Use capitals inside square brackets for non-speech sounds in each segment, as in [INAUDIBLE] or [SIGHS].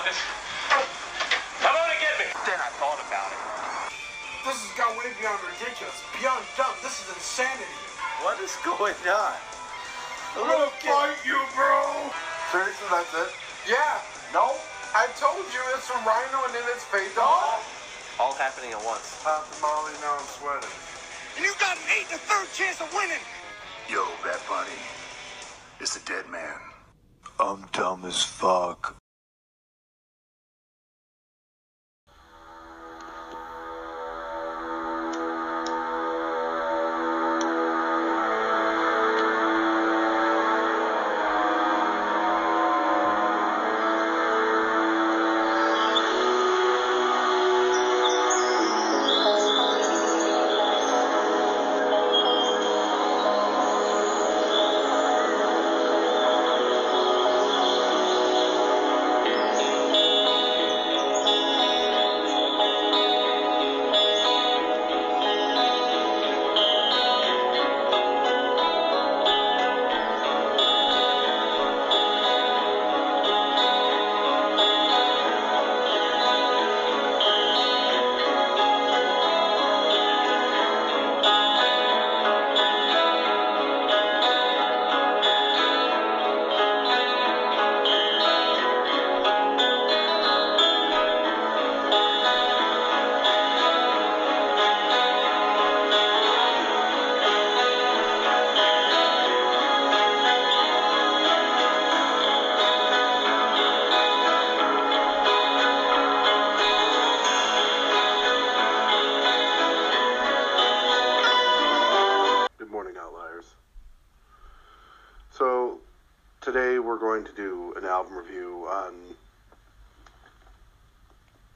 about this. Come on and get me. Then I thought about it. This has got way beyond ridiculous, beyond dumb. This is insanity. What is going on? I'm gonna fight you, bro. Seriously, that's it? Yeah. No? I told you it's from Rhino and then it's Faith Dog. All happening at once. Pop the molly, now I'm sweating. And you got an eight and a third chance of winning. Yo, Bad Bunny. It's a dead man. I'm dumb as fuck.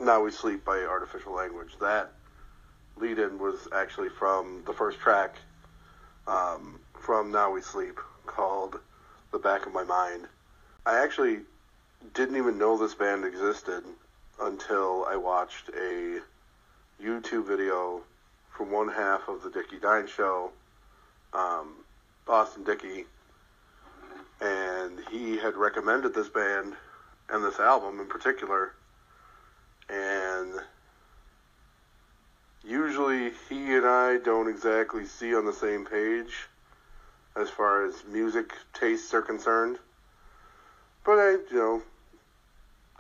Now We Sleep by Artificial Language. That lead in was actually from the first track um, from Now We Sleep called The Back of My Mind. I actually didn't even know this band existed until I watched a YouTube video from one half of the Dickie Dine show, um, Austin Dickey, and he had recommended this band and this album in particular. And usually he and I don't exactly see on the same page as far as music tastes are concerned. But I, you know,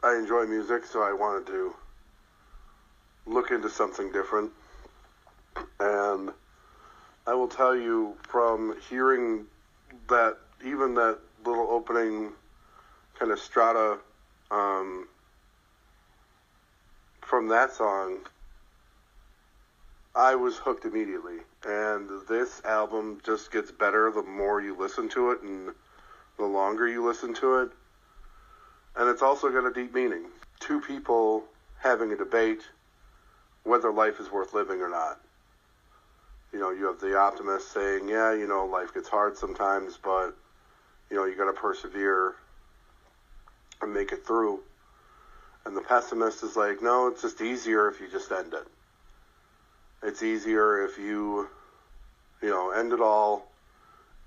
I enjoy music, so I wanted to look into something different. And I will tell you from hearing that, even that little opening kind of strata um, from that song, I was hooked immediately. And this album just gets better the more you listen to it and the longer you listen to it. And it's also got a deep meaning. Two people having a debate whether life is worth living or not. You know, you have the optimist saying, yeah, you know, life gets hard sometimes, but, you know, you got to persevere and make it through. And the pessimist is like, no, it's just easier if you just end it. It's easier if you, you know, end it all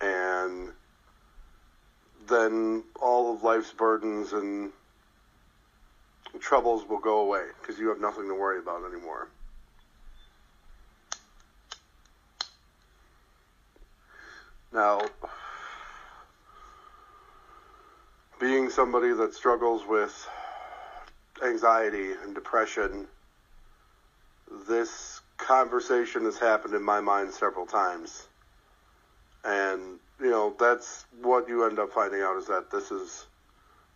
and then all of life's burdens and troubles will go away because you have nothing to worry about anymore. Now, being somebody that struggles with anxiety and depression, this conversation has happened in my mind several times. And, you know, that's what you end up finding out is that this is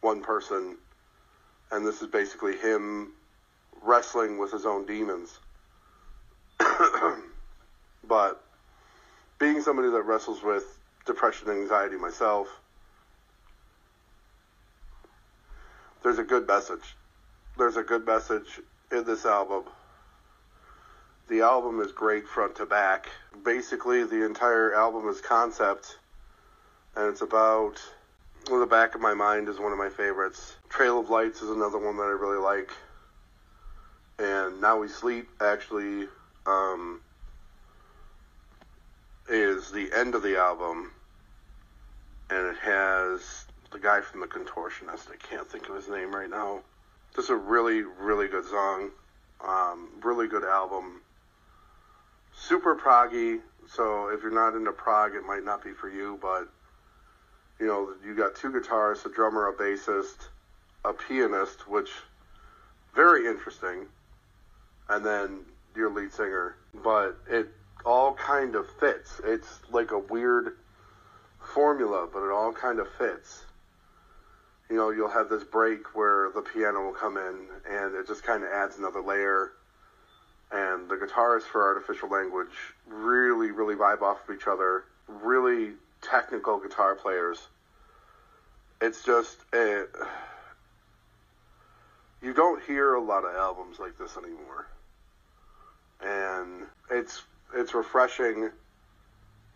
one person, and this is basically him wrestling with his own demons. [COUGHS] but being somebody that wrestles with depression and anxiety myself, there's a good message. There's a good message in this album. The album is great front to back. Basically, the entire album is concept, and it's about. Well, the back of my mind is one of my favorites. Trail of Lights is another one that I really like. And Now We Sleep actually um, is the end of the album, and it has the guy from The Contortionist. I can't think of his name right now. Just a really, really good song. Um, really good album. Super proggy, so if you're not into prog, it might not be for you, but you know, you got two guitarists, a drummer, a bassist, a pianist, which very interesting, and then your lead singer. But it all kind of fits. It's like a weird formula, but it all kind of fits. You know, you'll have this break where the piano will come in, and it just kind of adds another layer. And the guitarists for Artificial Language really, really vibe off of each other. Really technical guitar players. It's just a, eh, [SIGHS] you don't hear a lot of albums like this anymore, and it's it's refreshing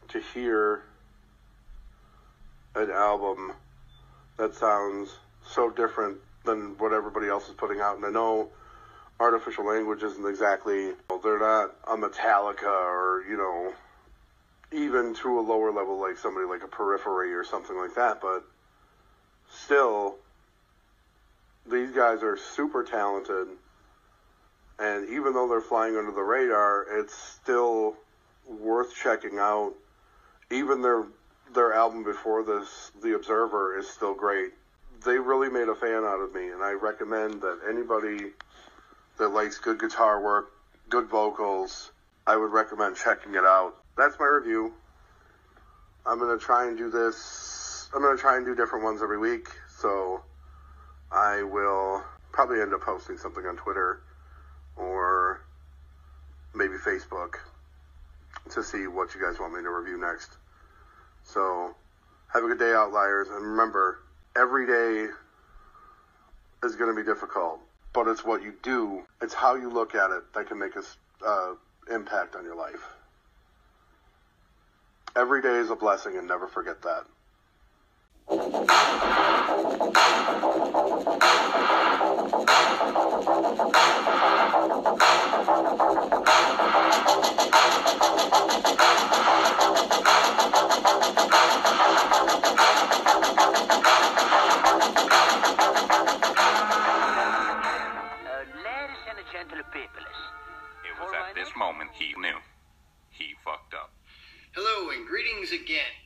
to hear an album that sounds so different than what everybody else is putting out. And I know artificial language isn't exactly they're not a Metallica or you know even to a lower level like somebody like a Periphery or something like that, but still these guys are super talented and even though they're flying under the radar, it's still worth checking out. Even their their album before this, The Observer, is still great. They really made a fan out of me, and I recommend that anybody that likes good guitar work, good vocals, I would recommend checking it out. That's my review. I'm gonna try and do this. I'm gonna try and do different ones every week, so I will probably end up posting something on Twitter or maybe Facebook to see what you guys want me to review next. So, have a good day, Outliers, and remember, every day is going to be difficult, but it's what you do, it's how you look at it that can make an uh, impact on your life. Every day is a blessing, and never forget that. Moment he knew. He fucked up. Hello and greetings again.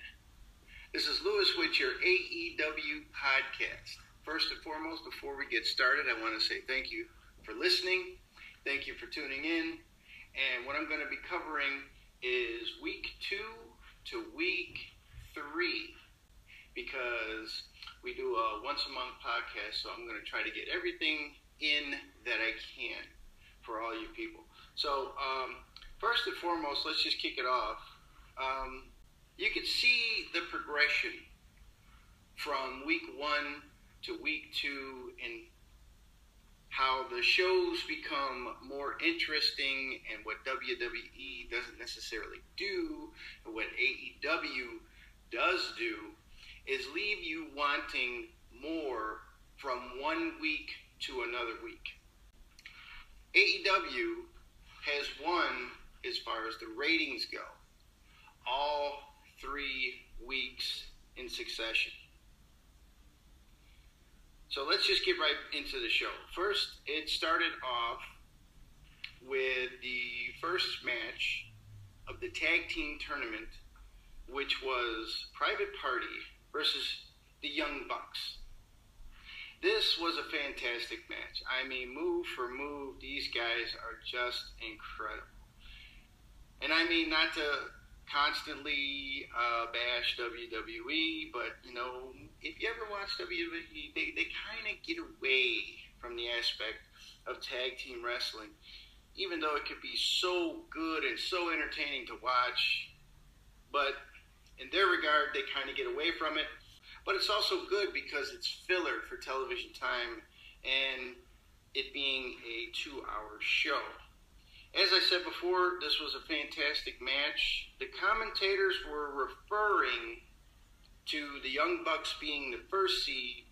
This is Lewis with your AEW podcast. First and foremost, before we get started, I want to say thank you for listening. Thank you for tuning in. And what I'm going to be covering is week two to week three because we do a once a month podcast. So I'm going to try to get everything in that I can for all you people. So, um, first and foremost, let's just kick it off. Um, you can see the progression from week one to week two and how the shows become more interesting and what WWE doesn't necessarily do and what AEW does do is leave you wanting more from one week to another week. AEW has won as far as the ratings go all three weeks in succession. So let's just get right into the show. First, it started off with the first match of the tag team tournament, which was Private Party versus the Young Bucks. This was a fantastic match. I mean, move for move, these guys are just incredible. And I mean, not to constantly uh, bash WWE, but you know, if you ever watch WWE, they, they kind of get away from the aspect of tag team wrestling, even though it could be so good and so entertaining to watch. But in their regard, they kind of get away from it. But it's also good because it's filler for television time and it being a two hour show. As I said before, this was a fantastic match. The commentators were referring to the Young Bucks being the first seed,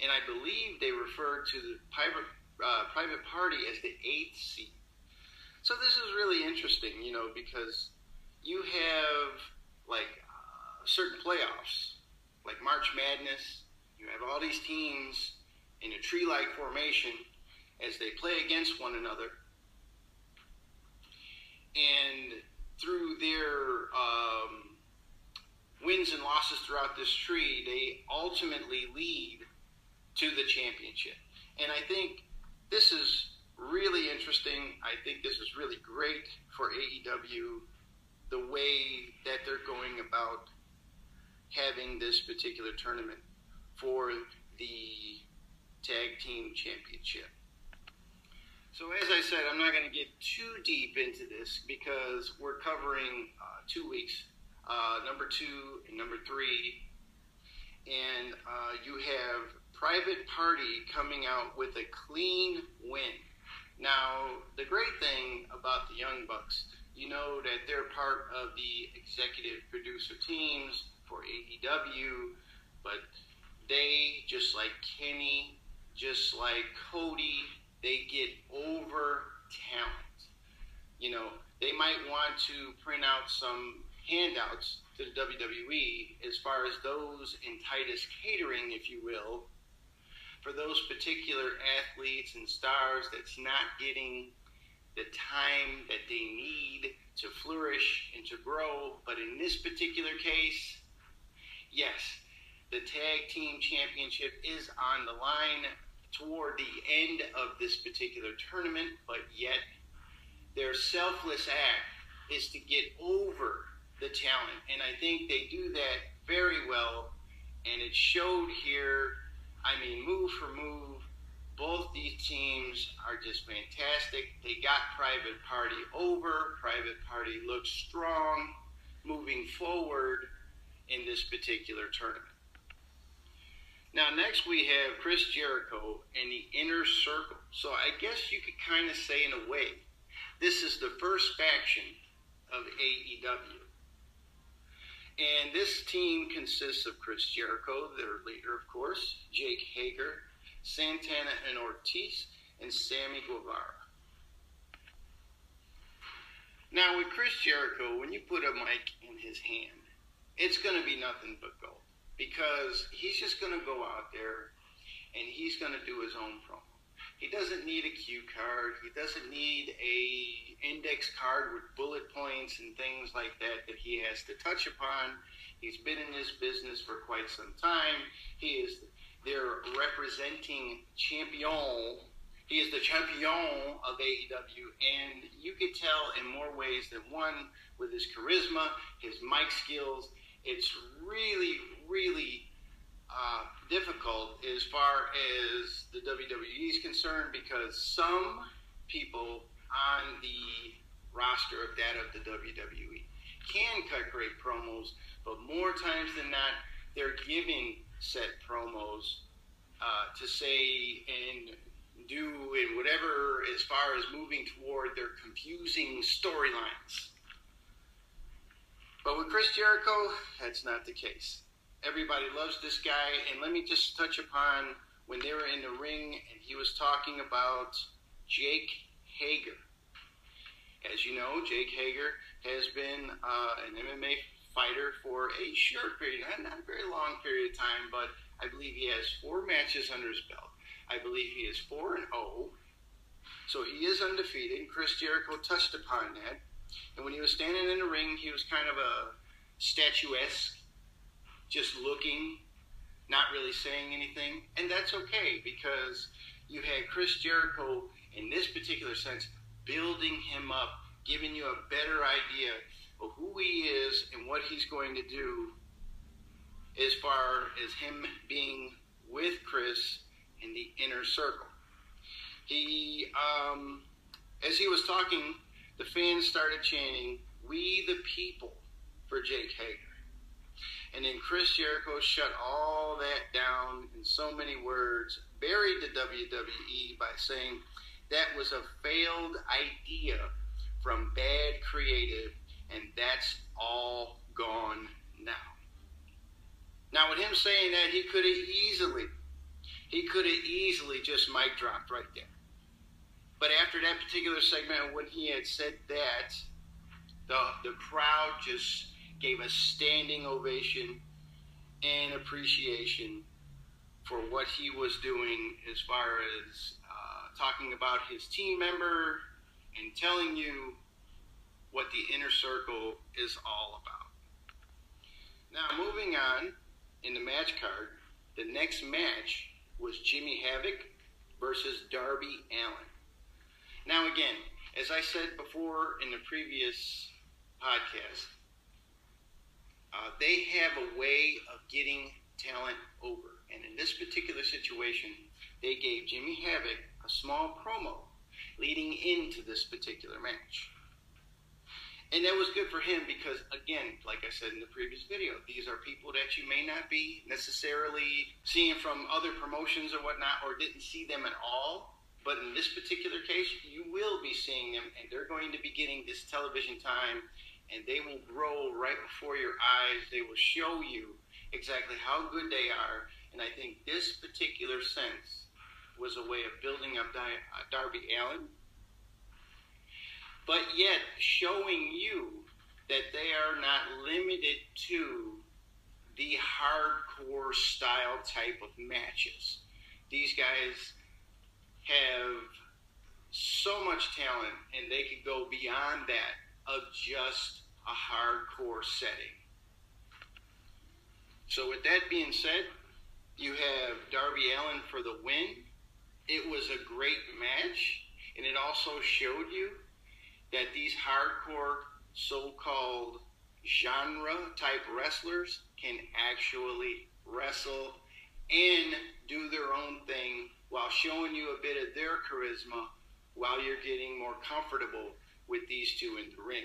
and I believe they referred to the private, uh, private party as the eighth seed. So this is really interesting, you know, because you have like uh, certain playoffs, like March Madness. You have all these teams in a tree-like formation, as they play against one another. And through their um, wins and losses throughout this tree, they ultimately lead to the championship. And I think this is really interesting. I think this is really great for AEW, the way that they're going about having this particular tournament for the tag team championship. So, as I said, I'm not going to get too deep into this because we're covering uh, two weeks, uh, number two and number three. And uh, you have Private Party coming out with a clean win. Now, the great thing about the Young Bucks, you know that they're part of the executive producer teams for AEW, but they, just like Kenny, just like Cody, they get over talent. You know, they might want to print out some handouts to the WWE as far as those in Titus catering, if you will, for those particular athletes and stars that's not getting the time that they need to flourish and to grow. But in this particular case, yes, the tag team championship is on the line toward the end of this particular tournament, but yet their selfless act is to get over the talent. And I think they do that very well. And it showed here I mean, move for move, both these teams are just fantastic. They got Private Party over. Private Party looks strong moving forward in this particular tournament. Now, next we have Chris Jericho and the Inner Circle. So I guess you could kind of say, in a way, this is the first faction of AEW. And this team consists of Chris Jericho, their leader, of course, Jake Hager, Santana and Ortiz, and Sammy Guevara. Now, with Chris Jericho, when you put a mic in his hand, it's going to be nothing but gold because he's just going to go out there and he's going to do his own promo. He doesn't need a cue card. He doesn't need a index card with bullet points and things like that that he has to touch upon. He's been in this business for quite some time. He is their representing champion. He is the champion of AEW, and you could tell in more ways than one with his charisma, his mic skills. It's really, really uh, difficult as far as the WWE is concerned because some people on the roster of that of the WWE can cut great promos, but more times than not, they're giving set promos uh, to say and do and whatever as far as moving toward their confusing storylines. But with Chris Jericho, that's not the case. Everybody loves this guy. And let me just touch upon when they were in the ring and he was talking about Jake Hager. As you know, Jake Hager has been uh, an MMA fighter for a short period, not a very long period of time, but I believe he has four matches under his belt. I believe he is 4 and 0. So he is undefeated. Chris Jericho touched upon that. And when he was standing in the ring, he was kind of a statuesque just looking, not really saying anything. And that's okay because you had Chris Jericho in this particular sense building him up, giving you a better idea of who he is and what he's going to do as far as him being with Chris in the inner circle. He, um, as he was talking, the fans started chanting, We the people for Jake Hager. And then Chris Jericho shut all that down in so many words, buried the WWE by saying that was a failed idea from bad creative, and that's all gone now. Now, with him saying that, he could have easily, he could have easily just mic dropped right there. But after that particular segment, when he had said that, the the crowd just gave a standing ovation and appreciation for what he was doing as far as uh, talking about his team member and telling you what the inner circle is all about. Now, moving on in the match card, the next match was Jimmy Havoc versus Darby Allin. Now, again, as I said before in the previous podcast, uh, they have a way of getting talent over. And in this particular situation, they gave Jimmy Havoc a small promo leading into this particular match. And that was good for him because, again, like I said in the previous video, these are people that you may not be necessarily seeing from other promotions or whatnot, or didn't see them at all. But in this particular case, you will be seeing them, and they're going to be getting this television time, and they will grow right before your eyes. They will show you exactly how good they are. And I think this particular sense was a way of building up uh, Darby Allin but yet showing you that they are not limited to the hardcore style type of matches. These guys have so much talent and they could go beyond that of just a hardcore setting. So, with that being said, you have Darby Allin for the win. It was a great match, and it also showed you that these hardcore so-called genre type wrestlers can actually wrestle and do their own thing while showing you a bit of their charisma while you're getting more comfortable with these two in the ring.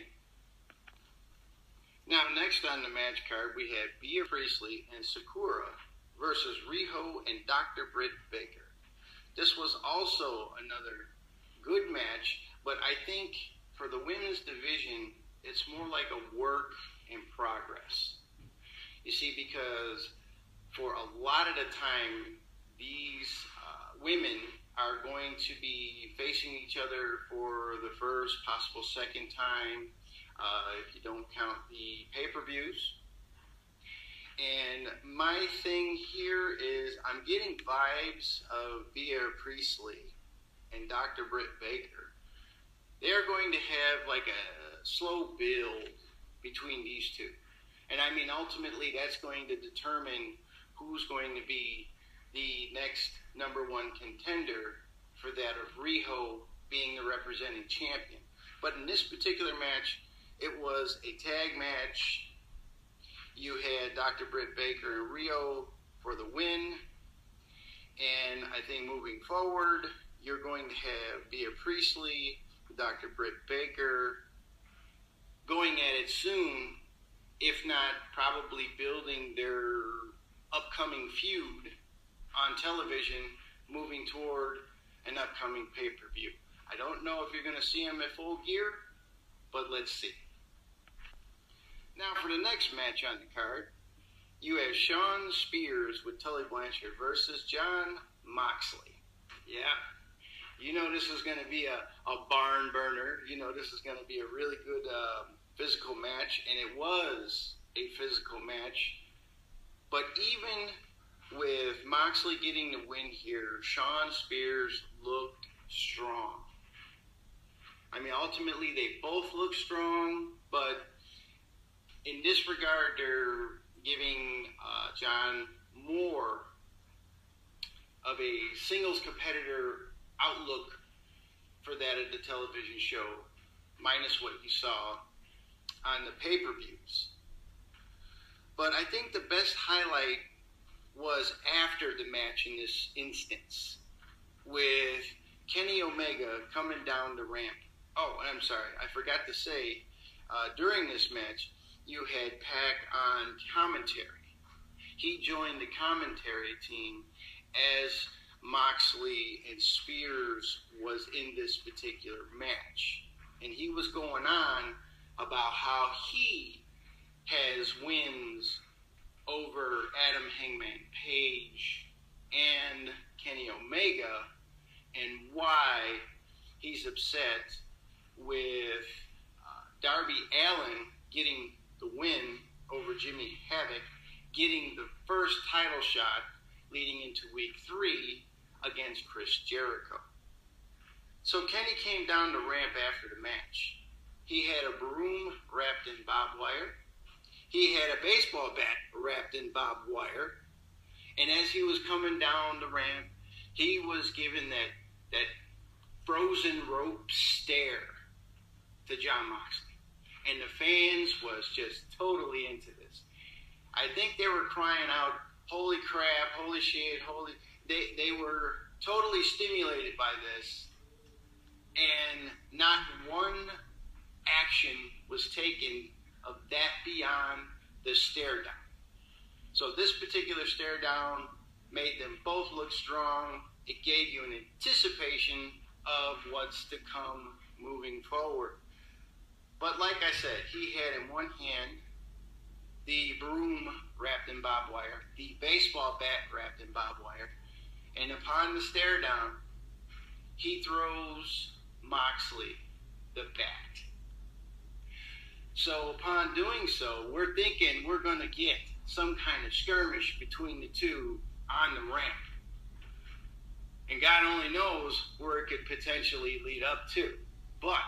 Now, next on the match card, we have Bea Priestley and Sakura versus Riho and Dr. Britt Baker. This was also another good match, but I think for the women's division, it's more like a work in progress. You see, because for a lot of the time, these women are going to be facing each other for the first, possible second time, uh, if you don't count the pay per views. And my thing here is I'm getting vibes of Bea Priestley and Dr. Britt Baker they're going to have like a slow build between these two. And I mean, ultimately, that's going to determine who's going to be the next number one contender for that of Riho being the representing champion. But in this particular match, it was a tag match. You had Dr. Britt Baker and Riho for the win. And I think moving forward, you're going to have Bea Priestley Dr. Britt Baker going at it soon, if not probably building their upcoming feud on television, moving toward an upcoming pay per view. I don't know if you're going to see them at full gear, but let's see. Now, for the next match on the card, you have Shawn Spears with Tully Blanchard versus Jon Moxley. Yeah, you know this is going to be a, a barn burner. You know this is going to be a really good um, physical match, and it was a physical match. But even with Moxley getting the win here, Shawn Spears looked strong. I mean, ultimately, they both look strong, but in this regard, they're giving uh, Jon more of a singles competitor outlook for that at the television show, minus what you saw on the pay per views. But I think the best highlight was after the match in this instance with Kenny Omega coming down the ramp. Oh, I'm sorry, I forgot to say uh, during this match, you had Pac on commentary. He joined the commentary team as Moxley and Spears was in this particular match. And he was going on about how he has wins over Adam Hangman Page and Kenny Omega and why he's upset with uh, Darby Allin getting the win over Jimmy Havoc, getting the first title shot leading into week three against Chris Jericho. So Kenny came down the ramp after the match. He had a broom wrapped in barbed wire. He had a baseball bat wrapped in barbed wire. And as he was coming down the ramp, he was given that that frozen rope stare to Jon Moxley. And the fans was just totally into this. I think they were crying out, holy crap, holy shit, holy they they were totally stimulated by this and not one action was taken of that beyond the stare down. So this particular stare down made them both look strong. It gave you an anticipation of what's to come moving forward. But like I said, he had in one hand the broom wrapped in barbed wire, the baseball bat wrapped in barbed wire, and upon the stare down, he throws Moxley the bat. So upon doing so, we're thinking we're going to get some kind of skirmish between the two on the ramp. And God only knows where it could potentially lead up to. But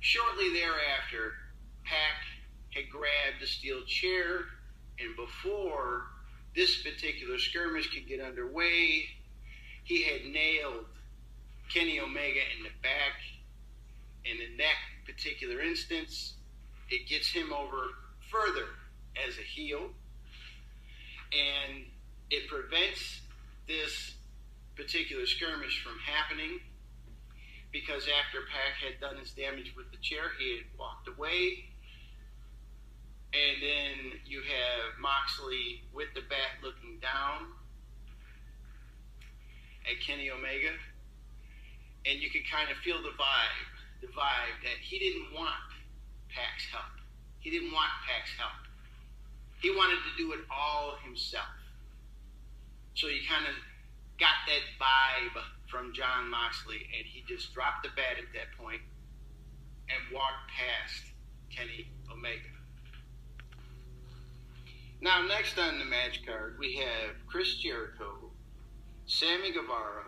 shortly thereafter, Pac had grabbed the steel chair, and before this particular skirmish could get underway, he had nailed Kenny Omega in the back. And the that particular instance, it gets him over further as a heel. And it prevents this particular skirmish from happening because after Pac had done his damage with the chair, he had walked away. And then you have Moxley with the bat looking down at Kenny Omega and you can kind of feel the vibe, the vibe that he didn't want Pac's help. He didn't want Pac's help. He wanted to do it all himself. So you kind of got that vibe from Jon Moxley, and he just dropped the bat at that point and walked past Kenny Omega. Now, next on the match card, we have Chris Jericho, Sammy Guevara,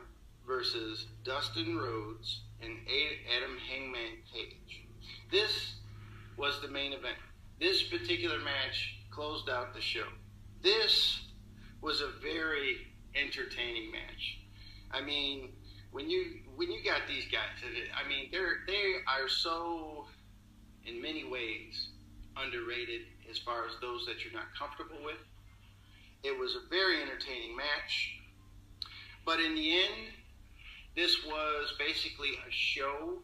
versus Dustin Rhodes and Adam Hangman Page. This was the main event. This particular match closed out the show. This was a very entertaining match. I mean, when you when you got these guys, I mean, they're they are so in many ways underrated as far as those that you're not comfortable with. It was a very entertaining match. But in the end, this was basically a show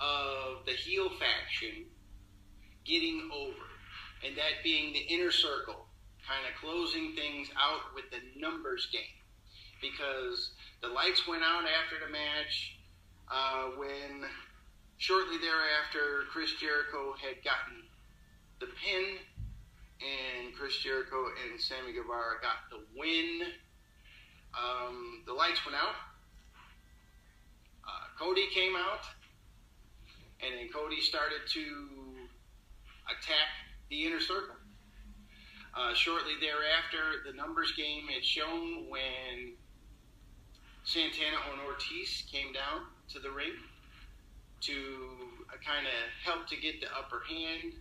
of the heel faction getting over, and that being the inner circle, kind of closing things out with the numbers game. Because the lights went out after the match uh, when shortly thereafter Chris Jericho had gotten the pin, and Chris Jericho and Sammy Guevara got the win. Um, the lights went out Cody came out, and then Cody started to attack the inner circle. Uh, shortly thereafter, the numbers game had shown when Santana and Ortiz came down to the ring to uh, kind of help to get the upper hand.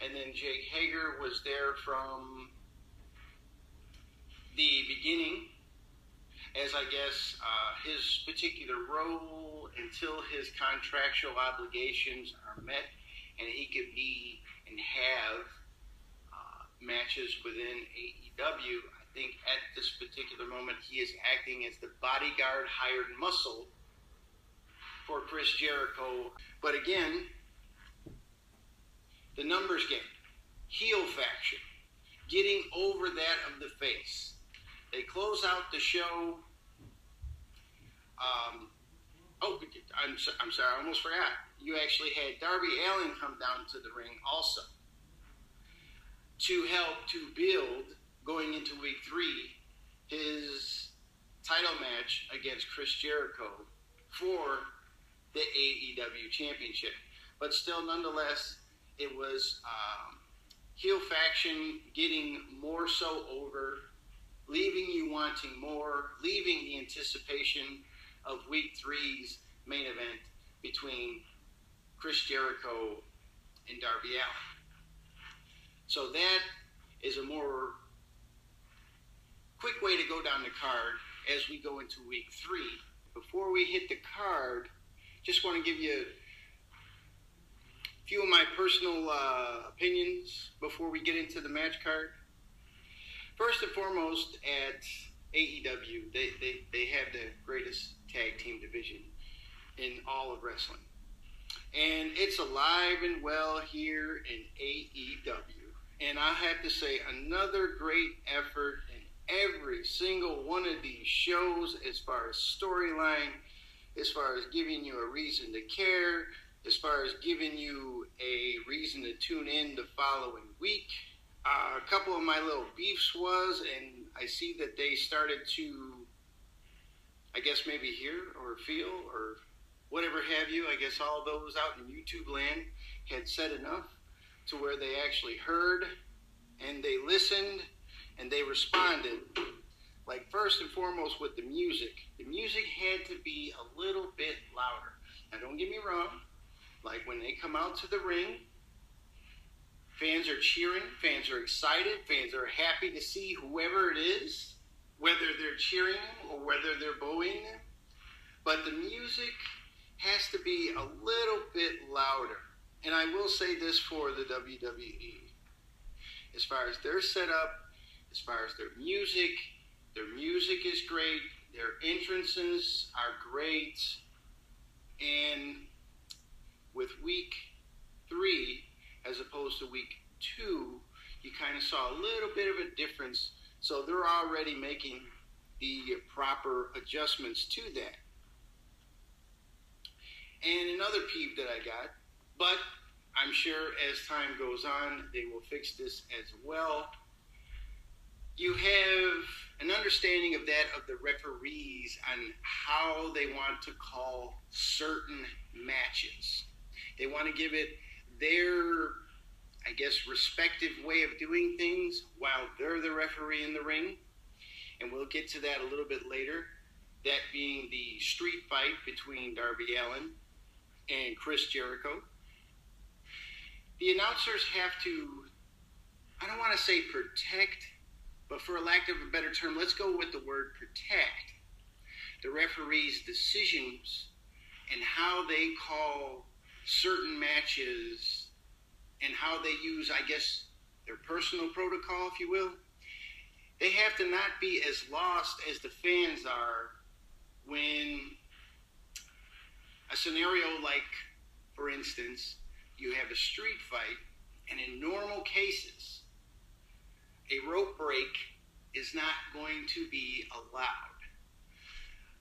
And then Jake Hager was there from the beginning as I guess uh, his particular role until his contractual obligations are met and he could be and have uh, matches within AEW. I think at this particular moment he is acting as the bodyguard hired muscle for Chris Jericho. But again, the numbers game, heel faction, getting over that of the face they close out the show. Um, oh, I'm, I'm sorry, I almost forgot. You actually had Darby Allin come down to the ring also to help to build going into week three his title match against Chris Jericho for the AEW Championship. But still, nonetheless, it was um, heel faction getting more so over leaving you wanting more, leaving the anticipation of week three's main event between Chris Jericho and Darby Allin. So that is a more quick way to go down the card as we go into week three. Before we hit the card, just want to give you a few of my personal uh, opinions before we get into the match card. First and foremost, at AEW, they, they, they have the greatest tag team division in all of wrestling. And it's alive and well here in AEW. And I have to say, another great effort in every single one of these shows as far as storyline, as far as giving you a reason to care, as far as giving you a reason to tune in the following week. Uh, a couple of my little beefs was, and I see that they started to, I guess, maybe hear or feel or whatever have you. I guess all those out in YouTube land had said enough to where they actually heard and they listened and they responded. Like, first and foremost, with the music, the music had to be a little bit louder. Now, don't get me wrong, like when they come out to the ring, fans are cheering, fans are excited, fans are happy to see whoever it is, whether they're cheering or whether they're booing. But the music has to be a little bit louder. And I will say this for the WWE. As far as their setup, as far as their music, their music is great, their entrances are great, and with week three as opposed to week two, you kind of saw a little bit of a difference. So they're already making the proper adjustments to that. And another peeve that I got, but I'm sure as time goes on, they will fix this as well. You have an understanding of that of the referees on how they want to call certain matches. They want to give it their, I guess, respective way of doing things while they're the referee in the ring. And we'll get to that a little bit later. That being the street fight between Darby Allin and Chris Jericho. The announcers have to, I don't want to say protect, but for a lack of a better term, let's go with the word protect the referee's decisions and how they call certain matches and how they use, I guess, their personal protocol, if you will. They have to not be as lost as the fans are when a scenario like, for instance, you have a street fight, and in normal cases, a rope break is not going to be allowed.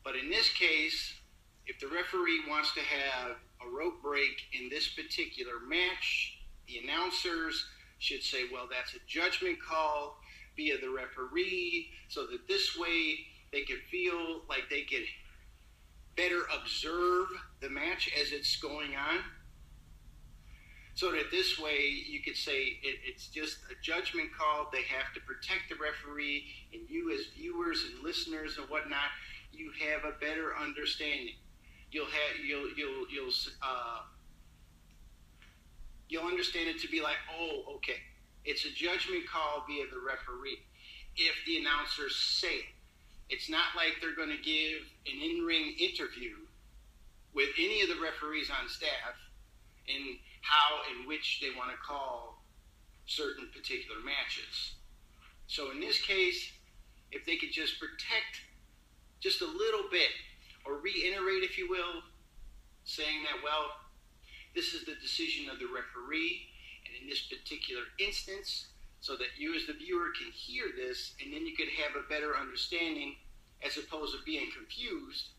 But in this case, if the referee wants to have a rope break in this particular match, the announcers should say, well, that's a judgment call via the referee, so that this way they could feel like they could better observe the match as it's going on. So that this way you could say it, it's just a judgment call. They have to protect the referee, and you, as viewers and listeners and whatnot, you have a better understanding you'll have you'll you'll you'll uh, you'll understand it to be like, oh, okay, it's a judgment call via the referee. If the announcers say it, it's not like they're going to give an in-ring interview with any of the referees on staff in how and which they want to call certain particular matches. So in this case, if they could just protect just a little bit or reiterate, if you will, saying that, well, this is the decision of the referee, and in this particular instance, so that you as the viewer can hear this, and then you could have a better understanding as opposed to being confused.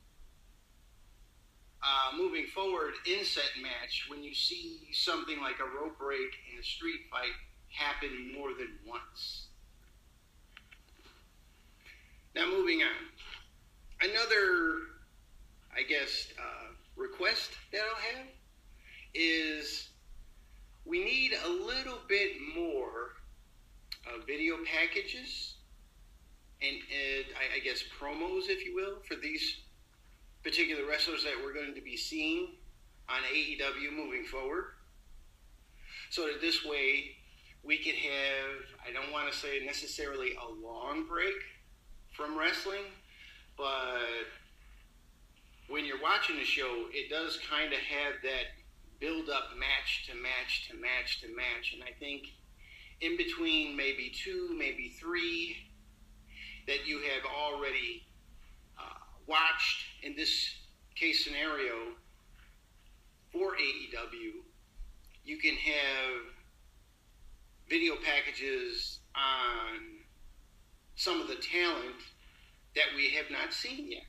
Uh, moving forward in set match, when you see something like a rope break in a street fight happen more than once. Now, moving on. Another I guess, uh, request that I'll have is we need a little bit more uh, video packages and, and I, I, guess promos, if you will, for these particular wrestlers that we're going to be seeing on AEW moving forward. So that this way we could have, I don't want to say necessarily a long break from wrestling, but when you're watching the show, it does kind of have that build up match to match to match to match. And I think in between maybe two, maybe three that you have already uh, watched in this case scenario for AEW, you can have video packages on some of the talent that we have not seen yet.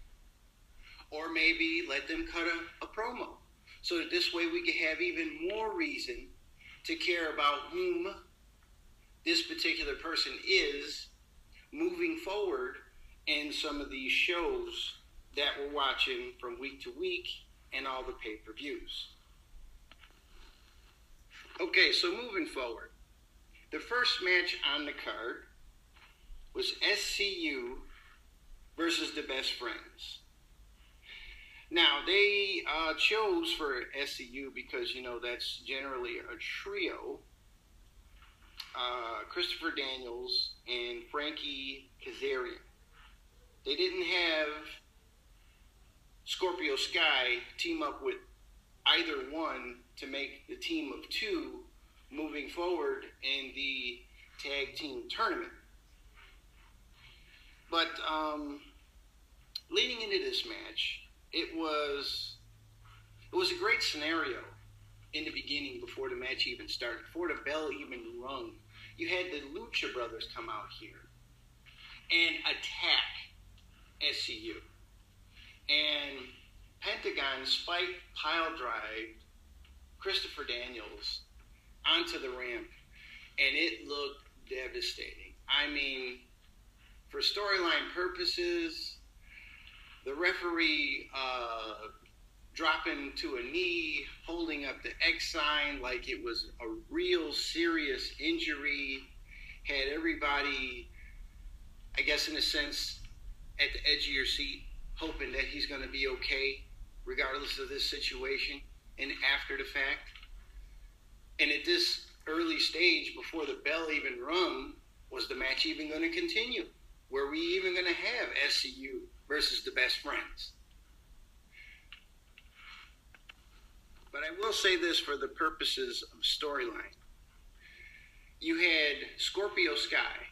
Or maybe let them cut a, a promo so that this way we can have even more reason to care about whom this particular person is moving forward in some of these shows that we're watching from week to week and all the pay per views. Okay, so moving forward, the first match on the card was SCU versus the Best Friends. Now they uh, chose for SCU because you know that's generally a trio. Uh, Christopher Daniels and Frankie Kazarian. They didn't have Scorpio Sky team up with either one to make the team of two moving forward in the tag team tournament. But um, leading into this match, it was it was a great scenario in the beginning before the match even started, before the bell even rung. You had the Lucha Brothers come out here and attack SCU. And Pentagon spike pile drive Christopher Daniels onto the ramp, and it looked devastating. I mean, for storyline purposes, the referee uh, dropping to a knee, holding up the X sign like it was a real serious injury, had everybody, I guess, in a sense, at the edge of your seat, hoping that he's going to be okay, regardless of this situation, and after the fact. And at this early stage, before the bell even rung, was the match even going to continue? Were we even going to have SCU versus the best friends? But I will say this for the purposes of storyline. You had Scorpio Sky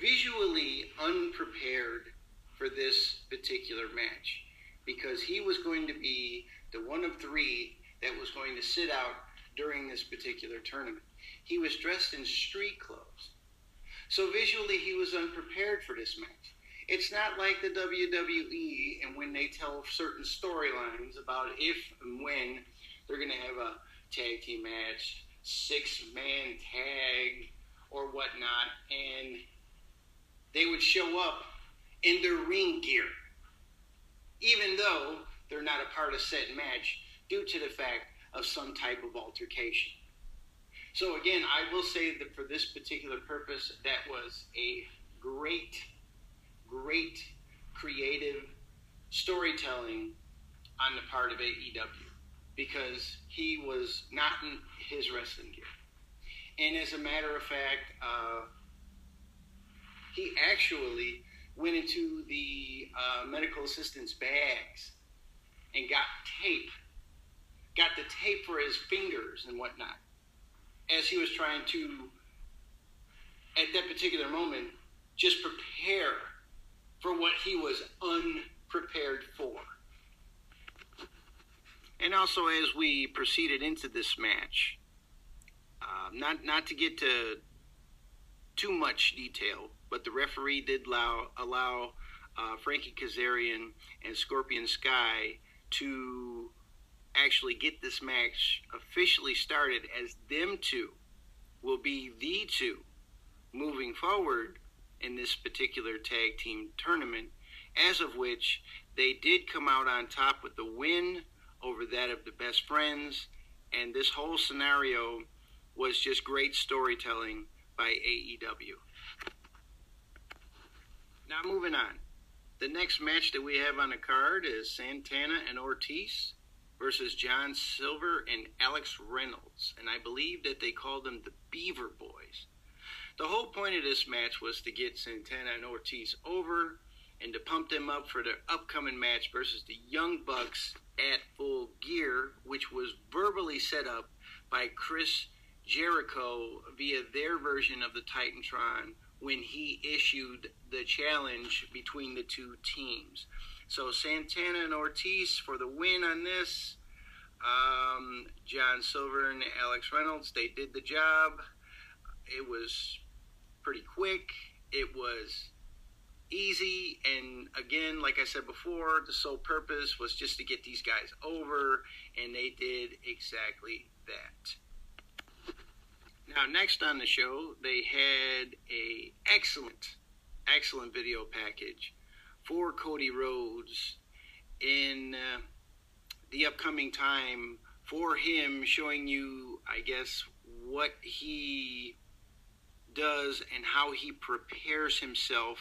visually unprepared for this particular match because he was going to be the one of three that was going to sit out during this particular tournament. He was dressed in street clothes. So visually, he was unprepared for this match. It's not like the WWE and when they tell certain storylines about if and when they're going to have a tag team match, six man tag, or whatnot, and they would show up in their ring gear, even though they're not a part of said match due to the fact of some type of altercation. So again, I will say that for this particular purpose, that was a great, great creative storytelling on the part of AEW because he was not in his wrestling gear. And as a matter of fact, uh, he actually went into the uh, medical assistant's bags and got tape, got the tape for his fingers and whatnot, as he was trying to, at that particular moment, just prepare for what he was unprepared for. And also, as we proceeded into this match, uh, not not to get to too much detail, but the referee did allow allow uh, Frankie Kazarian and Scorpio Sky to actually get this match officially started as them two will be the two moving forward in this particular tag team tournament, as of which they did come out on top with the win over that of the best friends. And this whole scenario was just great storytelling by AEW. Now, moving on. the next match that we have on the card is Santana and Ortiz versus John Silver and Alex Reynolds. And I believe that they called them the Beaver Boys. The whole point of this match was to get Santana and Ortiz over and to pump them up for their upcoming match versus the Young Bucks at Full Gear, which was verbally set up by Chris Jericho via their version of the Titantron when he issued the challenge between the two teams. So Santana and Ortiz for the win on this. Um, John Silver and Alex Reynolds, they did the job. It was pretty quick. It was easy. And again, like I said before, the sole purpose was just to get these guys over, and they did exactly that. Now, next on the show, they had a excellent, excellent video package for Cody Rhodes in uh, the upcoming time for him, showing you, I guess, what he does and how he prepares himself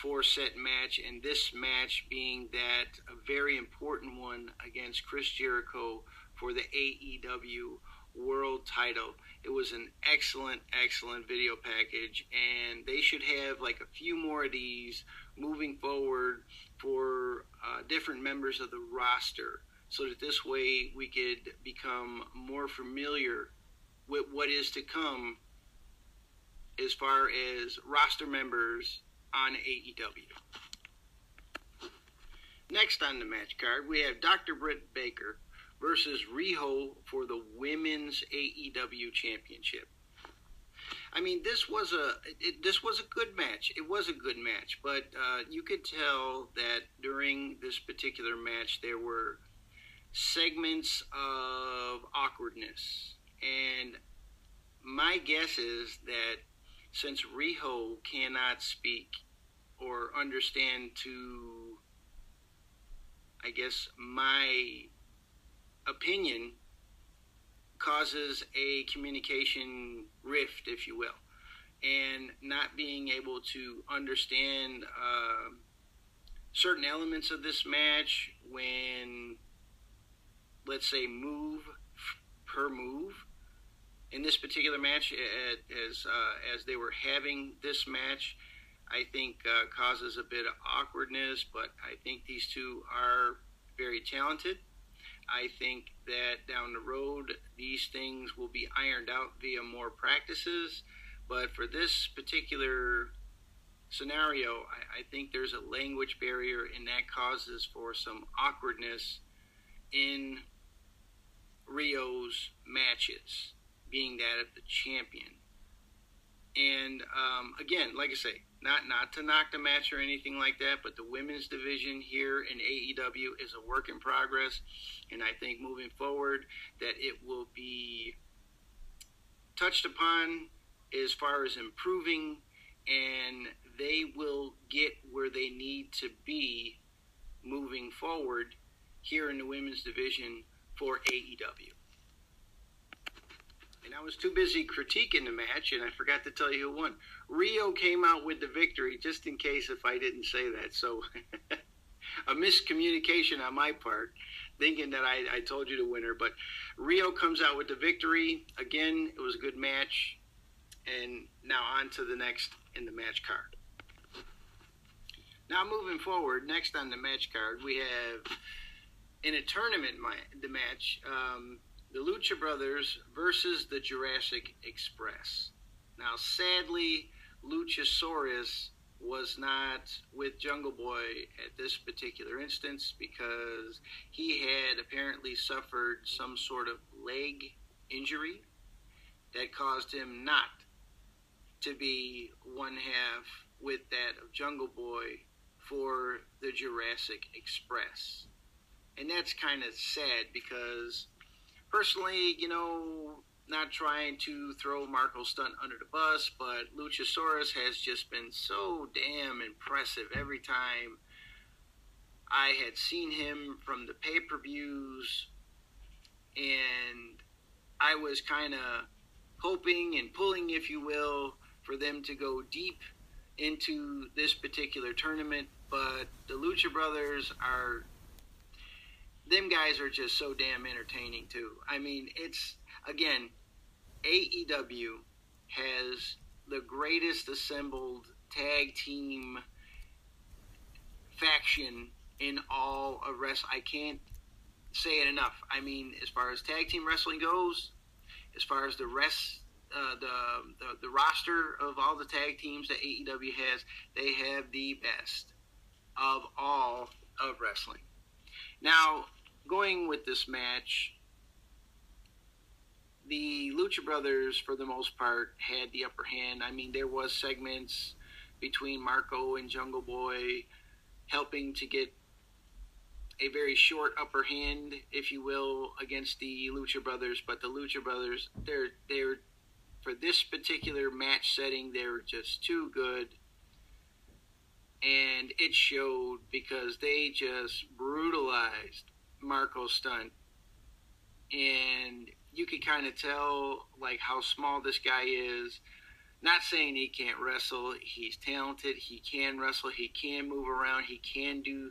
for set match, and this match being that a very important one against Chris Jericho for the AEW World Title. It was an excellent, excellent video package, and they should have like a few more of these moving forward for uh, different members of the roster, so that this way we could become more familiar with what is to come as far as roster members on AEW. Next on the match card, we have Dr. Britt Baker versus Riho for the Women's AEW Championship. I mean, this was a it, this was a good match. It was a good match, but uh, you could tell that during this particular match there were segments of awkwardness, and my guess is that since Riho cannot speak or understand to, I guess my opinion causes a communication rift, if you will, and not being able to understand uh, certain elements of this match when, let's say, move per move. In this particular match, as uh, as they were having this match, I think uh, causes a bit of awkwardness. But I think these two are very talented. I think that down the road, these things will be ironed out via more practices. But for this particular scenario, I, I think there's a language barrier, and that causes for some awkwardness in Riho's matches, being that of the champion. And um, again, like I say, not not to knock the match or anything like that, but the women's division here in AEW is a work in progress, and I think moving forward that it will be touched upon as far as improving, and they will get where they need to be moving forward here in the women's division for AEW. And I was too busy critiquing the match, and I forgot to tell you who won. Riho came out with the victory, just in case if I didn't say that. So, [LAUGHS] a miscommunication on my part, thinking that I, I told you the winner. But Riho comes out with the victory. Again, it was a good match. And now on to the next in the match card. Now, moving forward, next on the match card, we have in a tournament, my, the match. Um, the Lucha Brothers versus the Jurassic Express. Now, sadly, Luchasaurus was not with Jungle Boy at this particular instance because he had apparently suffered some sort of leg injury that caused him not to be one half with that of Jungle Boy for the Jurassic Express. And that's kind of sad because personally, you know, not trying to throw Marko Stunt under the bus, but Luchasaurus has just been so damn impressive every time I had seen him from the pay per views, and I was kind of hoping and pulling, if you will, for them to go deep into this particular tournament. But the Lucha Brothers are them guys are just so damn entertaining too. I mean, it's again, AEW has the greatest assembled tag team faction in all of wrestling. I can't say it enough. I mean, as far as tag team wrestling goes, as far as the rest, uh, the, the the roster of all the tag teams that AEW has, they have the best of all of wrestling. Now, going with this match, the Lucha Brothers, for the most part, had the upper hand. I mean, there was segments between Marko and Jungle Boy helping to get a very short upper hand, if you will, against the Lucha Brothers. But the Lucha Brothers, they're they're for this particular match setting, they're just too good. And it showed because they just brutalized Marko Stunt. And you could kind of tell like how small this guy is. Not saying he can't wrestle. He's talented. He can wrestle. He can move around. He can do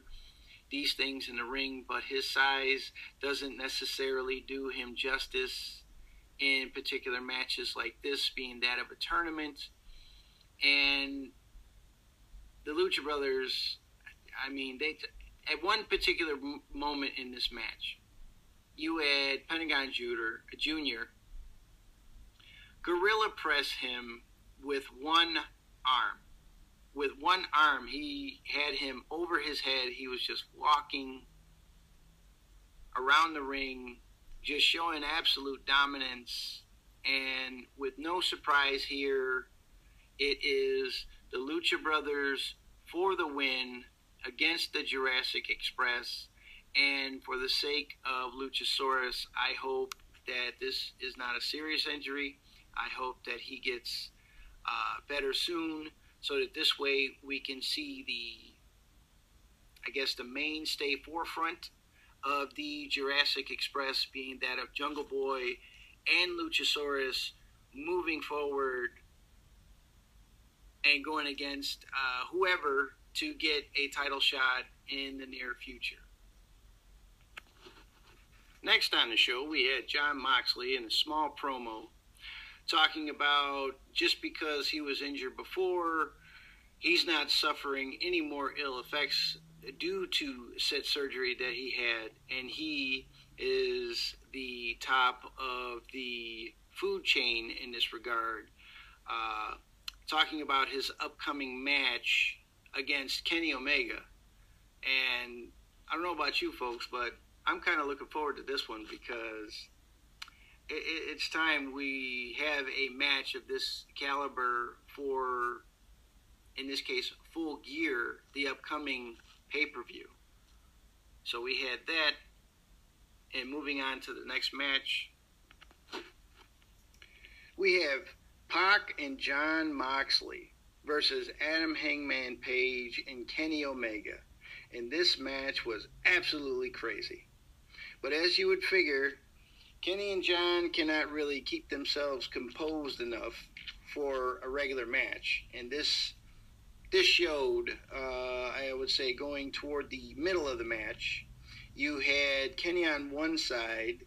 these things in the ring, but his size doesn't necessarily do him justice in particular matches like this, being that of a tournament. And the Lucha Brothers, I mean, they at one particular moment in this match, you had Pentagon Jr. Jr. gorilla press him with one arm with one arm, he had him over his head. He was just walking around the ring, just showing absolute dominance. And with no surprise here, it is the Lucha Brothers for the win against the Jurassic Express. And for the sake of Luchasaurus, I hope that this is not a serious injury. I hope that he gets uh, better soon so that this way we can see the, I guess, the mainstay forefront of the Jurassic Express being that of Jungle Boy and Luchasaurus moving forward and going against uh, whoever to get a title shot in the near future. Next on the show, we had Jon Moxley in a small promo talking about just because he was injured before, he's not suffering any more ill effects due to said surgery that he had, and he is the top of the food chain in this regard. Uh, talking about his upcoming match against Kenny Omega. And I don't know about you folks, but I'm kind of looking forward to this one because it, it's time we have a match of this caliber for, in this case, full gear, the upcoming pay per view. So we had that. And moving on to the next match, we have Pac and Jon Moxley versus Adam Hangman Page and Kenny Omega. And this match was absolutely crazy. But as you would figure, Kenny and Jon cannot really keep themselves composed enough for a regular match, and this this showed. Uh, I would say going toward the middle of the match, you had Kenny on one side,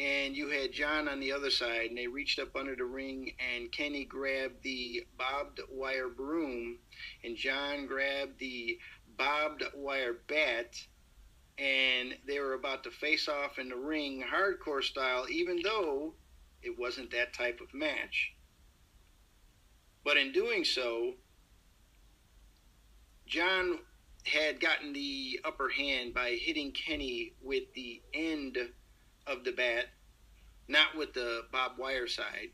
and you had Jon on the other side, and they reached up under the ring, and Kenny grabbed the bobbed wire broom, and Jon grabbed the bobbed wire bat and they were about to face off in the ring hardcore style, even though it wasn't that type of match. But in doing so, Jon had gotten the upper hand by hitting Kenny with the end of the bat, not with the Bob Wire side.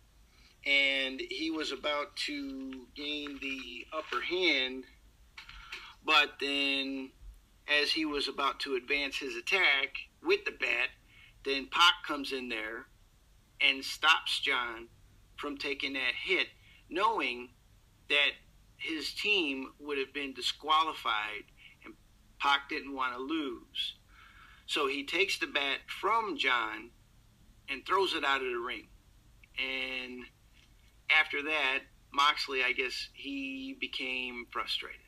And he was about to gain the upper hand, but then as he was about to advance his attack with the bat, then Pac comes in there and stops Jon from taking that hit, knowing that his team would have been disqualified and Pac didn't want to lose. So he takes the bat from Jon and throws it out of the ring. And after that, Moxley, I guess he became frustrated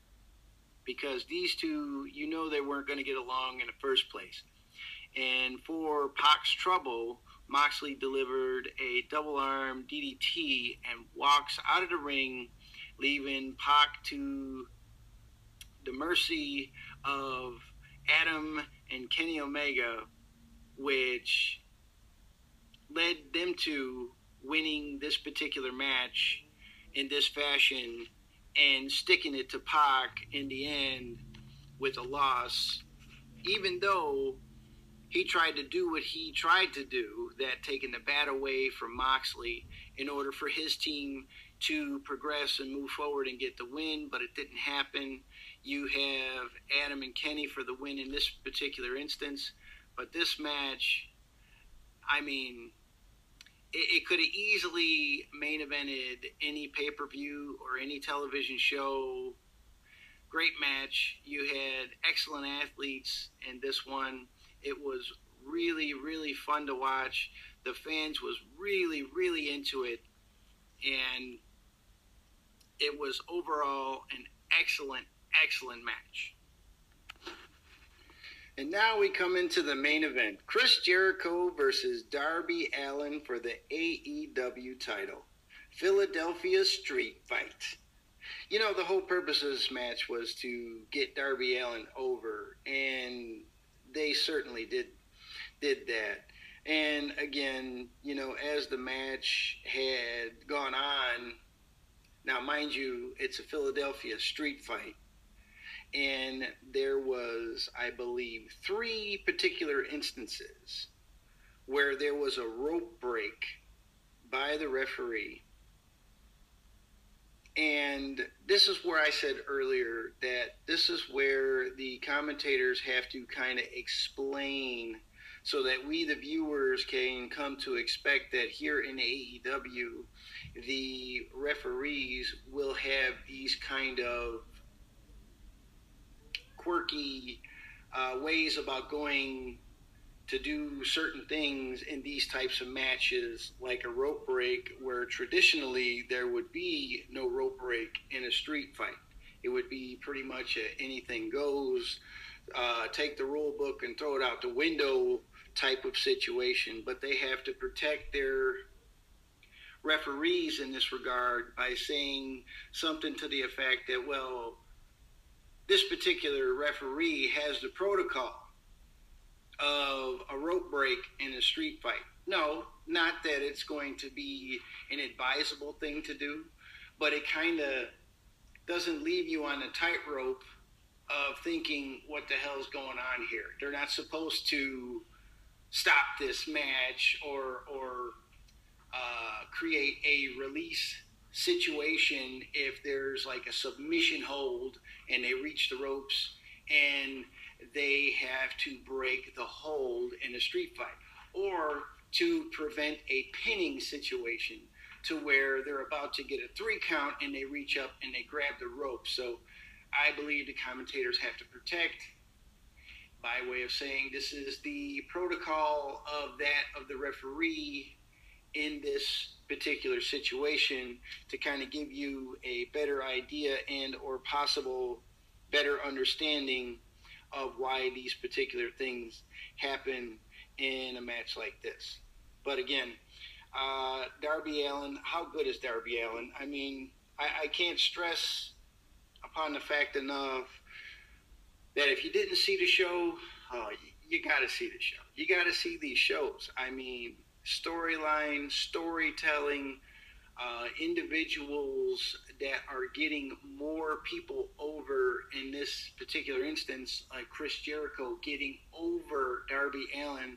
because these two, you know, they weren't going to get along in the first place. And for Pac's trouble, Moxley delivered a double arm DDT and walks out of the ring, leaving Pac to the mercy of Adam and Kenny Omega, which led them to winning this particular match in this fashion and sticking it to Pac in the end with a loss, even though he tried to do what he tried to do, that taking the bat away from Moxley in order for his team to progress and move forward and get the win, but it didn't happen. You have Adam and Kenny for the win in this particular instance, but this match, I mean, it, it could have easily main evented any pay per view or any television show. Great match. You had excellent athletes in this one. It was really, really fun to watch. The fans was really, really into it, and it was overall an excellent, excellent match. And now we come into the main event Chris Jericho versus Darby Allin for the AEW title. Philadelphia Street Fight. You know, the whole purpose of this match was to get Darby Allin over, and they certainly did did that. And again, you know, as the match had gone on, now mind you, it's a Philadelphia street fight. And there was i believe three particular instances where there was a rope break by the referee. And this is where i said earlier that this is where the commentators have to kind of explain so that we the viewers can come to expect that here in AEW the referees will have these kind of quirky uh, ways about going to do certain things in these types of matches, like a rope break, where traditionally there would be no rope break in a street fight. It would be pretty much anything goes, uh, take the rule book and throw it out the window type of situation. But they have to protect their referees in this regard by saying something to the effect that, well, this particular referee has the protocol of a rope break in a street fight. No, not that it's going to be an advisable thing to do, but it kind of doesn't leave you on a tightrope of thinking what the hell's going on here. They're not supposed to stop this match or or uh, create a release situation if there's like a submission hold and they reach the ropes and they have to break the hold in a street fight or to prevent a pinning situation to where they're about to get a three count and they reach up and they grab the rope. So i believe the commentators have to protect by way of saying this is the protocol of that of the referee in this particular situation to kind of give you a better idea and or possible better understanding of why these particular things happen in a match like this. But again, uh, Darby Allin, how good is Darby Allin? I mean, I, I can't stress upon the fact enough that if you didn't see the show, oh, you, you got to see the show. You got to see these shows. I mean, storyline, storytelling, uh, individuals that are getting more people over in this particular instance, like Chris Jericho getting over Darby Allin.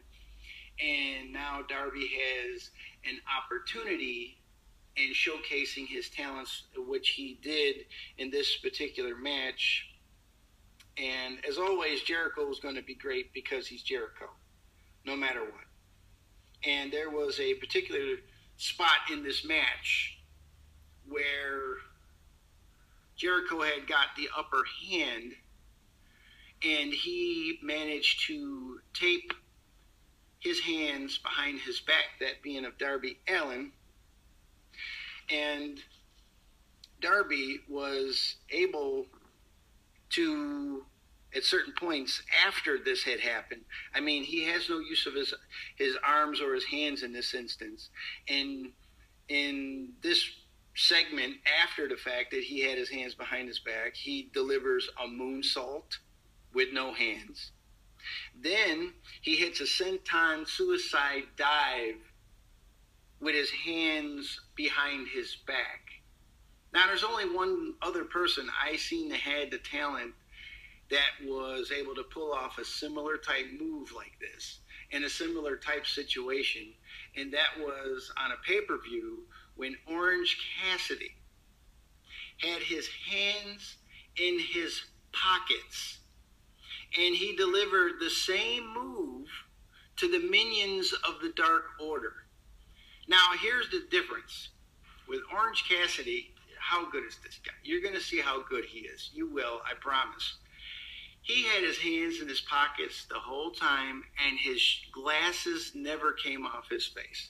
and now Darby has an opportunity in showcasing his talents, which he did in this particular match. And as always, Jericho is going to be great because he's Jericho, no matter what and there was a particular spot in this match where Jericho had got the upper hand and he managed to tape his hands behind his back, that being of Darby Allin. And Darby was able to at certain points after this had happened. I mean, he has no use of his his arms or his hands in this instance. And in this segment after the fact that he had his hands behind his back, he delivers a moonsault with no hands. Then he hits a senton suicide dive with his hands behind his back. Now, there's only one other person I seen that had the talent that was able to pull off a similar type move like this in a similar type situation, and that was on a pay per view when Orange Cassidy had his hands in his pockets and he delivered the same move to the minions of the Dark Order. Now, here's the difference with Orange Cassidy. How good is this guy? You're going to see how good he is. You will, I promise. He had his hands in his pockets the whole time, and his glasses never came off his face.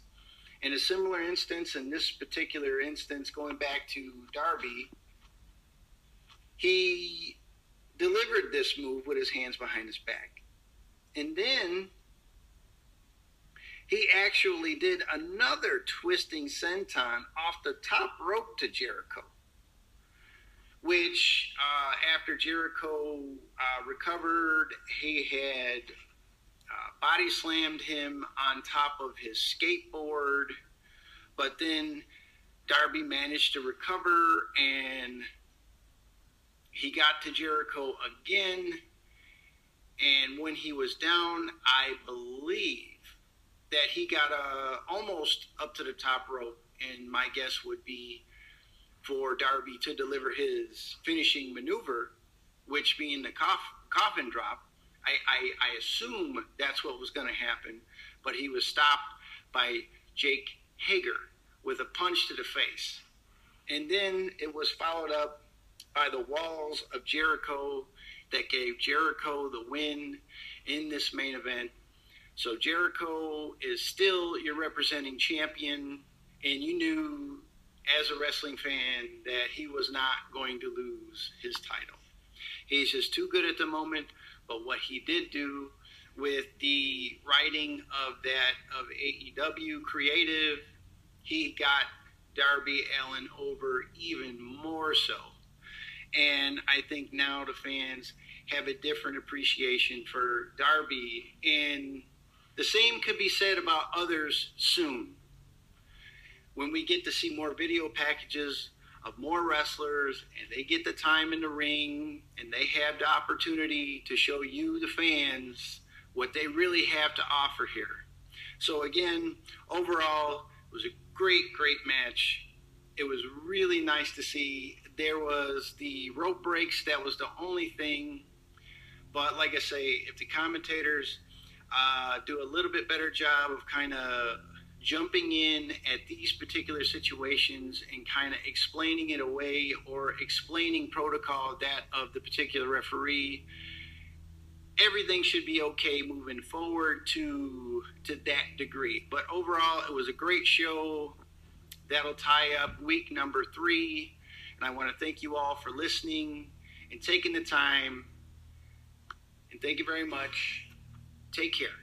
In a similar instance, in this particular instance, going back to Darby, he delivered this move with his hands behind his back. And then he actually did another twisting senton off the top rope to Jericho, which uh, after Jericho uh, recovered, he had uh, body slammed him on top of his skateboard, but then Darby managed to recover and he got to Jericho again. And when he was down, I believe that he got uh, almost up to the top rope. And my guess would be for Darby to deliver his finishing maneuver, which being the coff- coffin drop. I, I, I assume that's what was going to happen, but he was stopped by Jake Hager with a punch to the face. And then it was followed up by the walls of Jericho that gave Jericho the win in this main event. So Jericho is still your representing champion, and you knew as a wrestling fan that he was not going to lose his title. He's just too good at the moment, but what he did do with the writing of that of AEW creative, he got Darby Allin over even more so and I think now the fans have a different appreciation for Darby. And the same could be said about others soon. When we get to see more video packages of more wrestlers and they get the time in the ring and they have the opportunity to show you, the fans, what they really have to offer here. So, again, overall, it was a great, great match. It was really nice to see there was the rope breaks. That was the only thing. But like I say, if the commentators uh, do a little bit better job of kind of jumping in at these particular situations and kind of explaining it away or explaining protocol that of the particular referee everything should be okay moving forward to to that degree but overall it was a great show that'll tie up week number three and I want to thank you all for listening and taking the time. And thank you very much. Take care.